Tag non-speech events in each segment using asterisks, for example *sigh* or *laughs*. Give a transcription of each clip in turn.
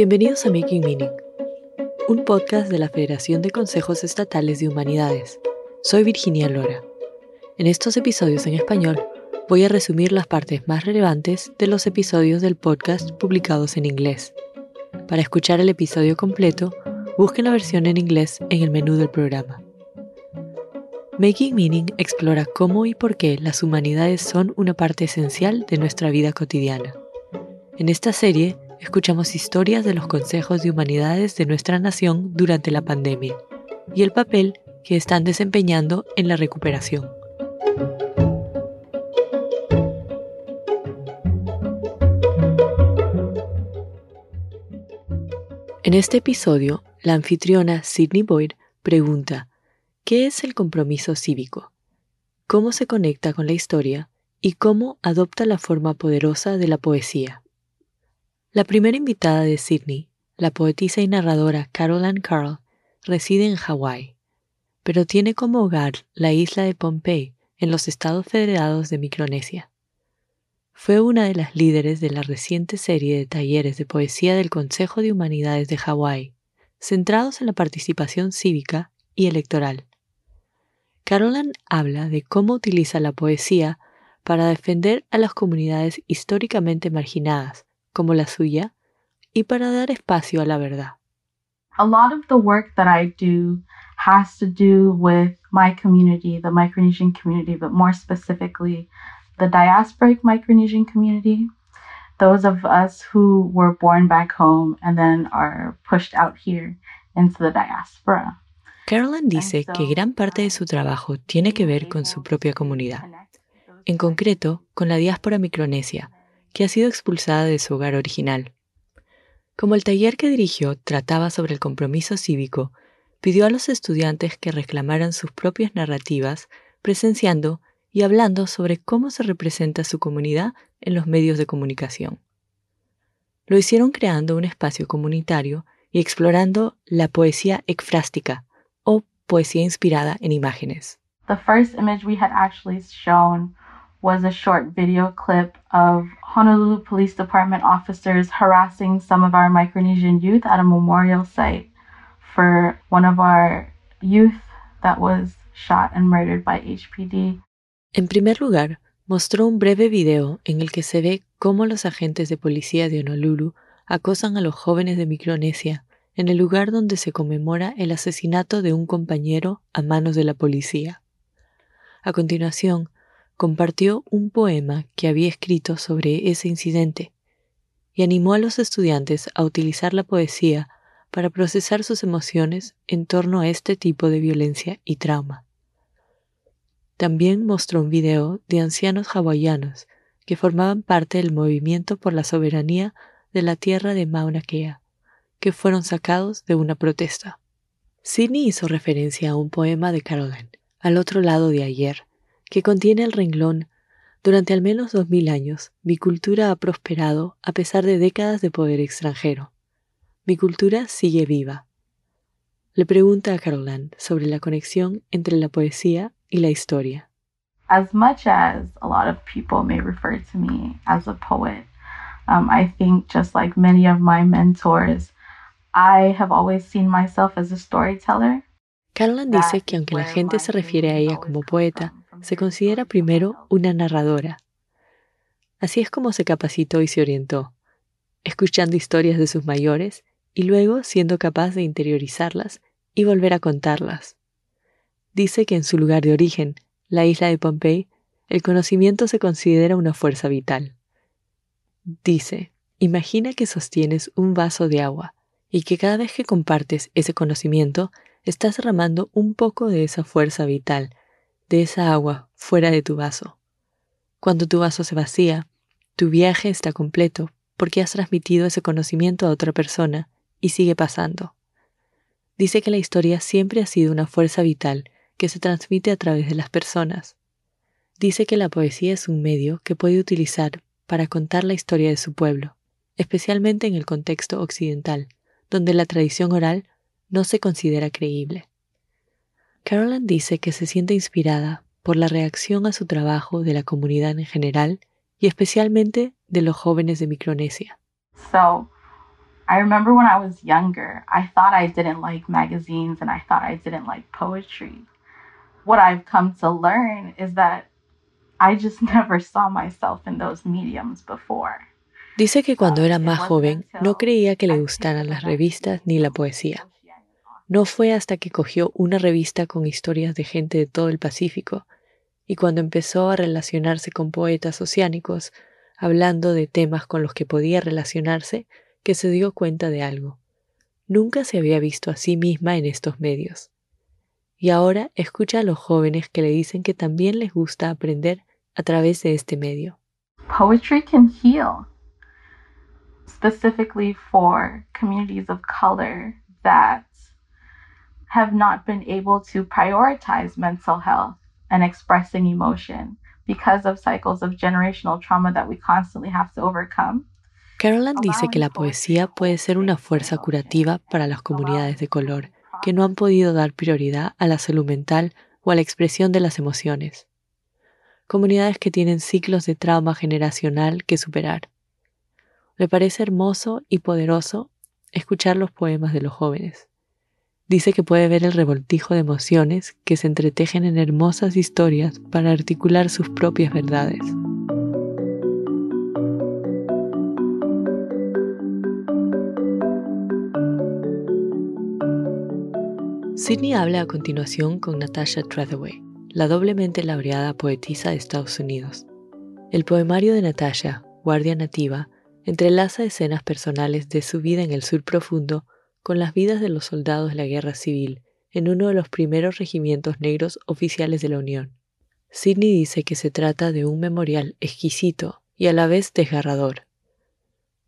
Bienvenidos a Making Meaning, un podcast de la Federación de Consejos Estatales de Humanidades. Soy Virginia Lora. En estos episodios en español voy a resumir las partes más relevantes de los episodios del podcast publicados en inglés. Para escuchar el episodio completo, busquen la versión en inglés en el menú del programa. Making Meaning explora cómo y por qué las humanidades son una parte esencial de nuestra vida cotidiana. En esta serie escuchamos historias de los consejos de humanidades de nuestra nación durante la pandemia y el papel que están desempeñando en la recuperación. En este episodio, la anfitriona Sidney Boyd pregunta, ¿qué es el compromiso cívico? ¿Cómo se conecta con la historia? ¿Y cómo adopta la forma poderosa de la poesía? La primera invitada de Sydney, la poetisa y narradora Caroline Carl, reside en Hawái, pero tiene como hogar la isla de Pohnpei en los Estados Federados de Micronesia. Fue una de las líderes de la reciente serie de talleres de poesía del Consejo de Humanidades de Hawái, centrados en la participación cívica y electoral. Caroline habla de cómo utiliza la poesía para defender a las comunidades históricamente marginadas como la suya y para dar espacio a la verdad. A lot of the work that I do has to do with my community, the Micronesian community, but more specifically, the diasporic Micronesian community. Those of us who were born back home and then are pushed out here into the diaspora. Carolyn dice que gran parte de su trabajo tiene que ver con su propia comunidad, en concreto con la diáspora micronesia, que ha sido expulsada de su hogar original. Como el taller que dirigió trataba sobre el compromiso cívico, pidió a los estudiantes que reclamaran sus propias narrativas, presenciando y hablando sobre cómo se representa su comunidad en los medios de comunicación. Lo hicieron creando un espacio comunitario y explorando la poesía ekfrástica o poesía inspirada en imágenes. The first image we had actually shown was a short video clip of Honolulu Police Department officers harassing some of our Micronesian youth at a memorial site for one of our youth that was shot and murdered by HPD. En primer lugar, mostró un breve video en el que se ve cómo los agentes de policía de Honolulu acosan a los jóvenes de Micronesia en el lugar donde se conmemora el asesinato de un compañero a manos de la policía. A continuación, compartió un poema que había escrito sobre ese incidente y animó a los estudiantes a utilizar la poesía para procesar sus emociones en torno a este tipo de violencia y trauma. También mostró un video de ancianos hawaianos que formaban parte del movimiento por la soberanía de la tierra de Mauna Kea, que fueron sacados de una protesta. Sidney hizo referencia a un poema de Caroline, al otro lado de ayer, que contiene el renglón Durante al menos dos mil años, mi cultura ha prosperado a pesar de décadas de poder extranjero. Mi cultura sigue viva. Le pregunta a Caroline sobre la conexión entre la poesía y la historia. As much as a lot of people may refer to me as a poet, um, I think just like many of my mentors, I have always seen myself as a storyteller. Caroline dice que aunque la gente se refiere a ella como poeta, se considera primero una narradora. Así es como se capacitó y se orientó, escuchando historias de sus mayores y luego siendo capaz de interiorizarlas y volver a contarlas. Dice que en su lugar de origen, la isla de Pompey, el conocimiento se considera una fuerza vital. Dice, imagina que sostienes un vaso de agua y que cada vez que compartes ese conocimiento, estás derramando un poco de esa fuerza vital de esa agua fuera de tu vaso. Cuando tu vaso se vacía, tu viaje está completo porque has transmitido ese conocimiento a otra persona y sigue pasando. Dice que la historia siempre ha sido una fuerza vital que se transmite a través de las personas. Dice que la poesía es un medio que puede utilizar para contar la historia de su pueblo, especialmente en el contexto occidental, donde la tradición oral no se considera creíble. Caroline dice que se siente inspirada por la reacción a su trabajo de la comunidad en general y especialmente de los jóvenes de Micronesia. So, I remember when I was younger, I thought I didn't like magazines and I thought I didn't like poetry. What I've come to learn is that I just *laughs* never saw myself in those mediums before. Dice que cuando era más joven no creía que le gustaran las revistas ni la poesía. No fue hasta que cogió una revista con historias de gente de todo el Pacífico y cuando empezó a relacionarse con poetas oceánicos, hablando de temas con los que podía relacionarse, que se dio cuenta de algo. Nunca se había visto a sí misma en estos medios. Y ahora escucha a los jóvenes que le dicen que también les gusta aprender a través de este medio. Poetry can heal, specifically for communities of color that have not been able to prioritize mental health and expressing emotion because of cycles of generational trauma that we constantly have to overcome. Caroline dice que la poesía puede ser una fuerza curativa para las comunidades de color que no han podido dar prioridad a la salud mental o a la expresión de las emociones. Comunidades que tienen ciclos de trauma generacional que superar. Le parece hermoso y poderoso escuchar los poemas de los jóvenes. Dice que puede ver el revoltijo de emociones que se entretejen en hermosas historias para articular sus propias verdades. Sidney habla a continuación con Natasha Trethewey, la doblemente laureada poetisa de Estados Unidos. El poemario de Natasha, Guardia Nativa, entrelaza escenas personales de su vida en el sur profundo con las vidas de los soldados de la guerra civil en uno de los primeros regimientos negros oficiales de la Unión. Sidney dice que se trata de un memorial exquisito y a la vez desgarrador.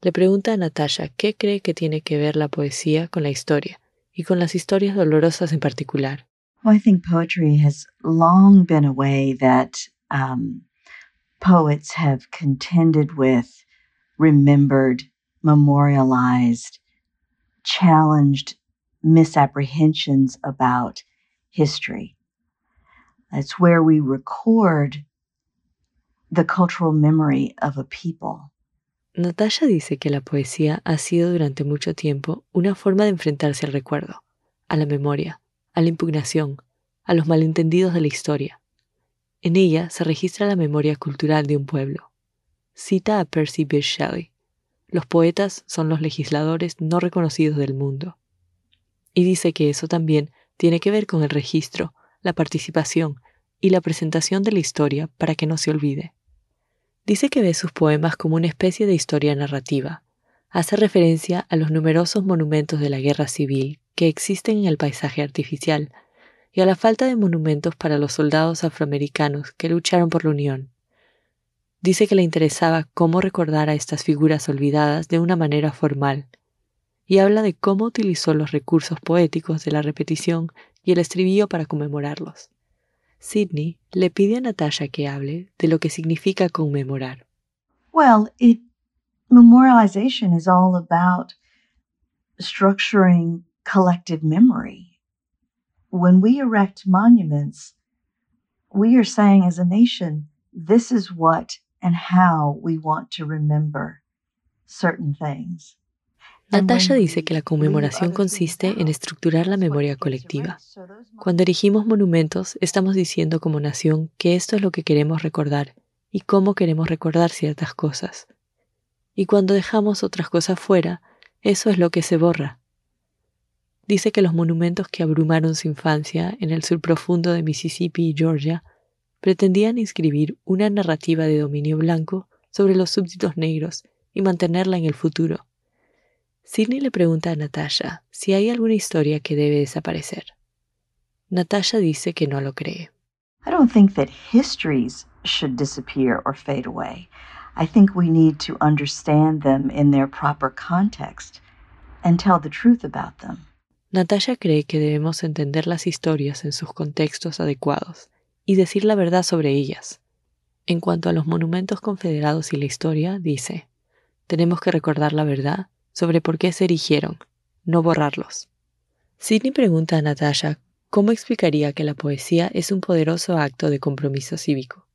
Le pregunta a Natasha qué cree que tiene que ver la poesía con la historia y con las historias dolorosas en particular. Well, I think poetry has long been a way that um, poets have contended with, remembered, memorialized, challenged misapprehensions about history. It's where we record the cultural memory of a people. Natasha dice que la poesía ha sido durante mucho tiempo una forma de enfrentarse al recuerdo, a la memoria, a la impugnación, a los malentendidos de la historia. En ella se registra la memoria cultural de un pueblo. Cita a Percy Bysshe Shelley. Los poetas son los legisladores no reconocidos del mundo. Y dice que eso también tiene que ver con el registro, la participación y la presentación de la historia para que no se olvide. Dice que ve sus poemas como una especie de historia narrativa. Hace referencia a los numerosos monumentos de la guerra civil que existen en el paisaje artificial y a la falta de monumentos para los soldados afroamericanos que lucharon por la Unión. Dice que le interesaba cómo recordar a estas figuras olvidadas de una manera formal, y habla de cómo utilizó los recursos poéticos de la repetición y el estribillo para conmemorarlos. Sidney le pide a Natasha que hable de lo que significa conmemorar. Well, it memorialization is all about structuring collective memory. When we erect monuments, we are saying as a nation, this is what and how we want to remember certain things. Natasha dice que la conmemoración consiste en estructurar la memoria colectiva. Cuando erigimos monumentos, estamos diciendo como nación que esto es lo que queremos recordar y cómo queremos recordar ciertas cosas. Y cuando dejamos otras cosas fuera, eso es lo que se borra. Dice que los monumentos que abrumaron su infancia en el sur profundo de Mississippi y Georgia pretendían inscribir una narrativa de dominio blanco sobre los súbditos negros y mantenerla en el futuro. Sidney le pregunta a Natasha si hay alguna historia que debe desaparecer. Natasha dice que no lo cree. I don't think that histories should disappear or fade away. I think we need to understand them in their proper context and tell the truth about them. Natasha cree que debemos entender las historias en sus contextos adecuados y decir la verdad sobre ellas. En cuanto a los monumentos confederados y la historia, dice, tenemos que recordar la verdad sobre por qué se erigieron, no borrarlos. Sidney pregunta a Natasha cómo explicaría que la poesía es un poderoso acto de compromiso cívico.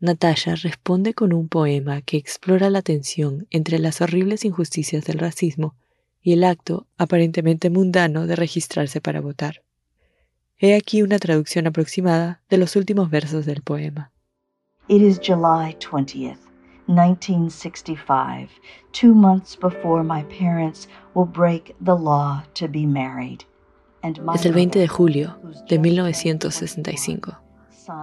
Natasha responde con un poema que explora la tensión entre las horribles injusticias del racismo y el acto aparentemente mundano de registrarse para votar. He aquí una traducción aproximada de los últimos versos del poema. It is July 20th, 1965, two months before my parents will break the law to be married. Es el 20 de julio de 1965,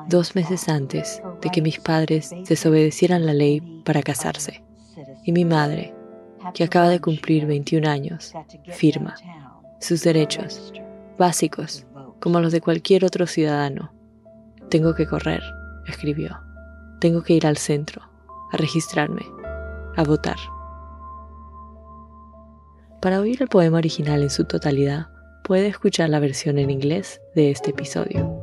dos meses antes de que mis padres desobedecieran la ley para casarse. Y mi madre, que acaba de cumplir 21 años, firma sus derechos básicos como los de cualquier otro ciudadano. Tengo que correr, escribió. Tengo que ir al centro, a registrarme, a votar. Para oír el poema original en su totalidad, puede escuchar la versión en inglés de este episodio.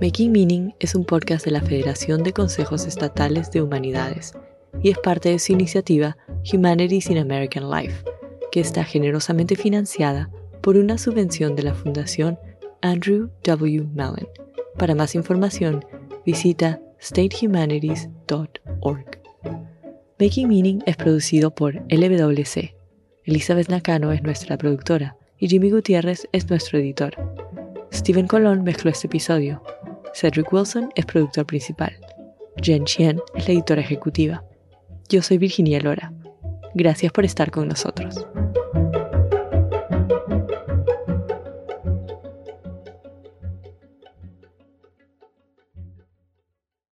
Making Meaning es un podcast de la Federación de Consejos Estatales de Humanidades y es parte de su iniciativa Humanities in American Life, que está generosamente financiada por una subvención de la Fundación Andrew W. Mellon. Para más información, visita statehumanities.org. Making Meaning es producido por LWC. Elizabeth Nakano es nuestra productora y Jimmy Gutiérrez es nuestro editor. Steven Colón mezcló este episodio. Cedric Wilson es productor principal. Jen Chien es la editora ejecutiva. Yo soy Virginia Lora. Gracias por estar con nosotros.